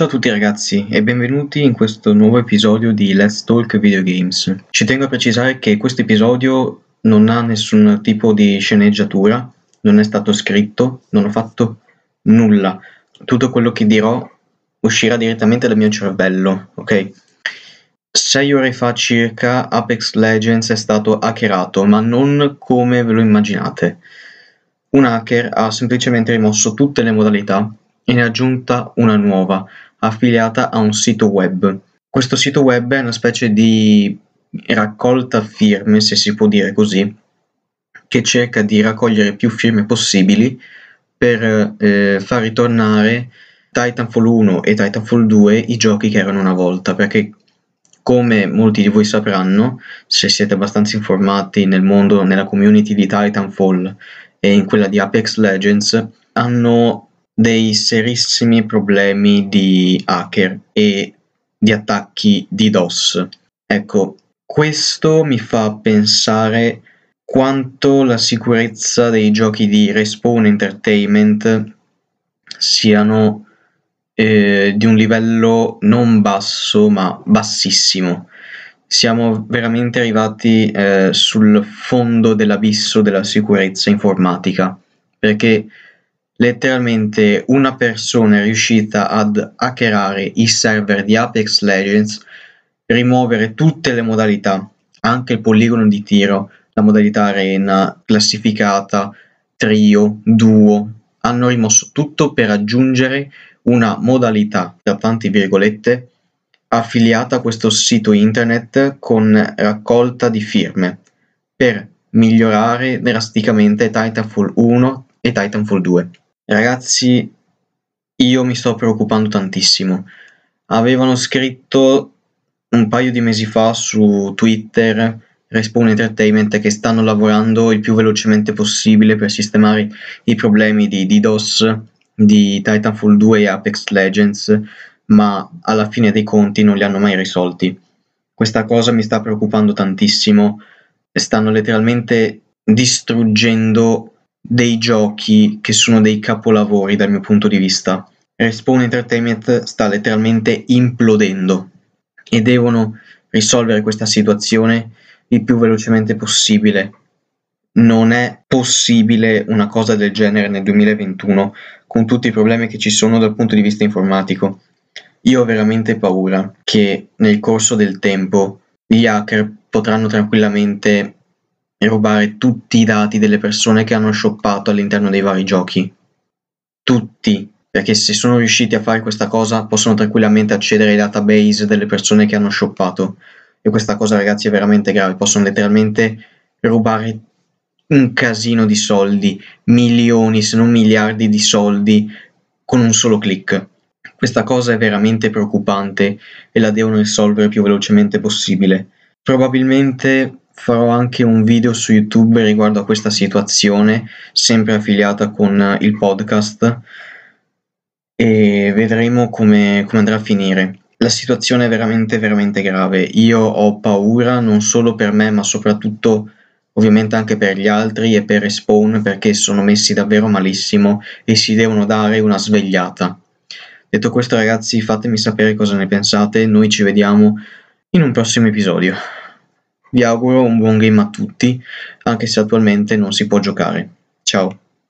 Ciao a tutti ragazzi e benvenuti in questo nuovo episodio di Let's Talk Video Games. Ci tengo a precisare che questo episodio non ha nessun tipo di sceneggiatura, non è stato scritto, non ho fatto nulla. Tutto quello che dirò uscirà direttamente dal mio cervello, ok? Sei ore fa circa Apex Legends è stato hackerato, ma non come ve lo immaginate. Un hacker ha semplicemente rimosso tutte le modalità e ne ha aggiunta una nuova, affiliata a un sito web. Questo sito web è una specie di raccolta firme, se si può dire così, che cerca di raccogliere più firme possibili per eh, far ritornare Titanfall 1 e Titanfall 2 i giochi che erano una volta, perché come molti di voi sapranno, se siete abbastanza informati nel mondo, nella community di Titanfall e in quella di Apex Legends, hanno dei serissimi problemi di hacker e di attacchi di DOS. Ecco, questo mi fa pensare quanto la sicurezza dei giochi di Respawn Entertainment siano eh, di un livello non basso ma bassissimo. Siamo veramente arrivati eh, sul fondo dell'abisso della sicurezza informatica perché letteralmente una persona è riuscita ad hackerare i server di Apex Legends, rimuovere tutte le modalità, anche il poligono di tiro, la modalità arena, classificata, trio, duo, hanno rimosso tutto per aggiungere una modalità, tra tante virgolette, affiliata a questo sito internet con raccolta di firme per migliorare drasticamente Titanfall 1 e Titanfall 2. Ragazzi, io mi sto preoccupando tantissimo. Avevano scritto un paio di mesi fa su Twitter Respawn Entertainment che stanno lavorando il più velocemente possibile per sistemare i problemi di DDoS di Titanfall 2 e Apex Legends, ma alla fine dei conti non li hanno mai risolti. Questa cosa mi sta preoccupando tantissimo. Stanno letteralmente distruggendo dei giochi che sono dei capolavori dal mio punto di vista. Respawn Entertainment sta letteralmente implodendo e devono risolvere questa situazione il più velocemente possibile non è possibile una cosa del genere nel 2021 con tutti i problemi che ci sono dal punto di vista informatico. Io ho veramente paura che nel corso del tempo gli hacker potranno tranquillamente rubare tutti i dati delle persone che hanno shoppato all'interno dei vari giochi. Tutti, perché se sono riusciti a fare questa cosa possono tranquillamente accedere ai database delle persone che hanno shoppato. E questa cosa ragazzi è veramente grave, possono letteralmente rubare un casino di soldi, milioni se non miliardi di soldi con un solo clic. Questa cosa è veramente preoccupante e la devono risolvere il più velocemente possibile. Probabilmente farò anche un video su YouTube riguardo a questa situazione, sempre affiliata con il podcast, e vedremo come, come andrà a finire. La situazione è veramente, veramente grave. Io ho paura non solo per me, ma soprattutto ovviamente anche per gli altri e per Respawn perché sono messi davvero malissimo e si devono dare una svegliata. Detto questo ragazzi fatemi sapere cosa ne pensate, noi ci vediamo in un prossimo episodio. Vi auguro un buon game a tutti, anche se attualmente non si può giocare. Ciao!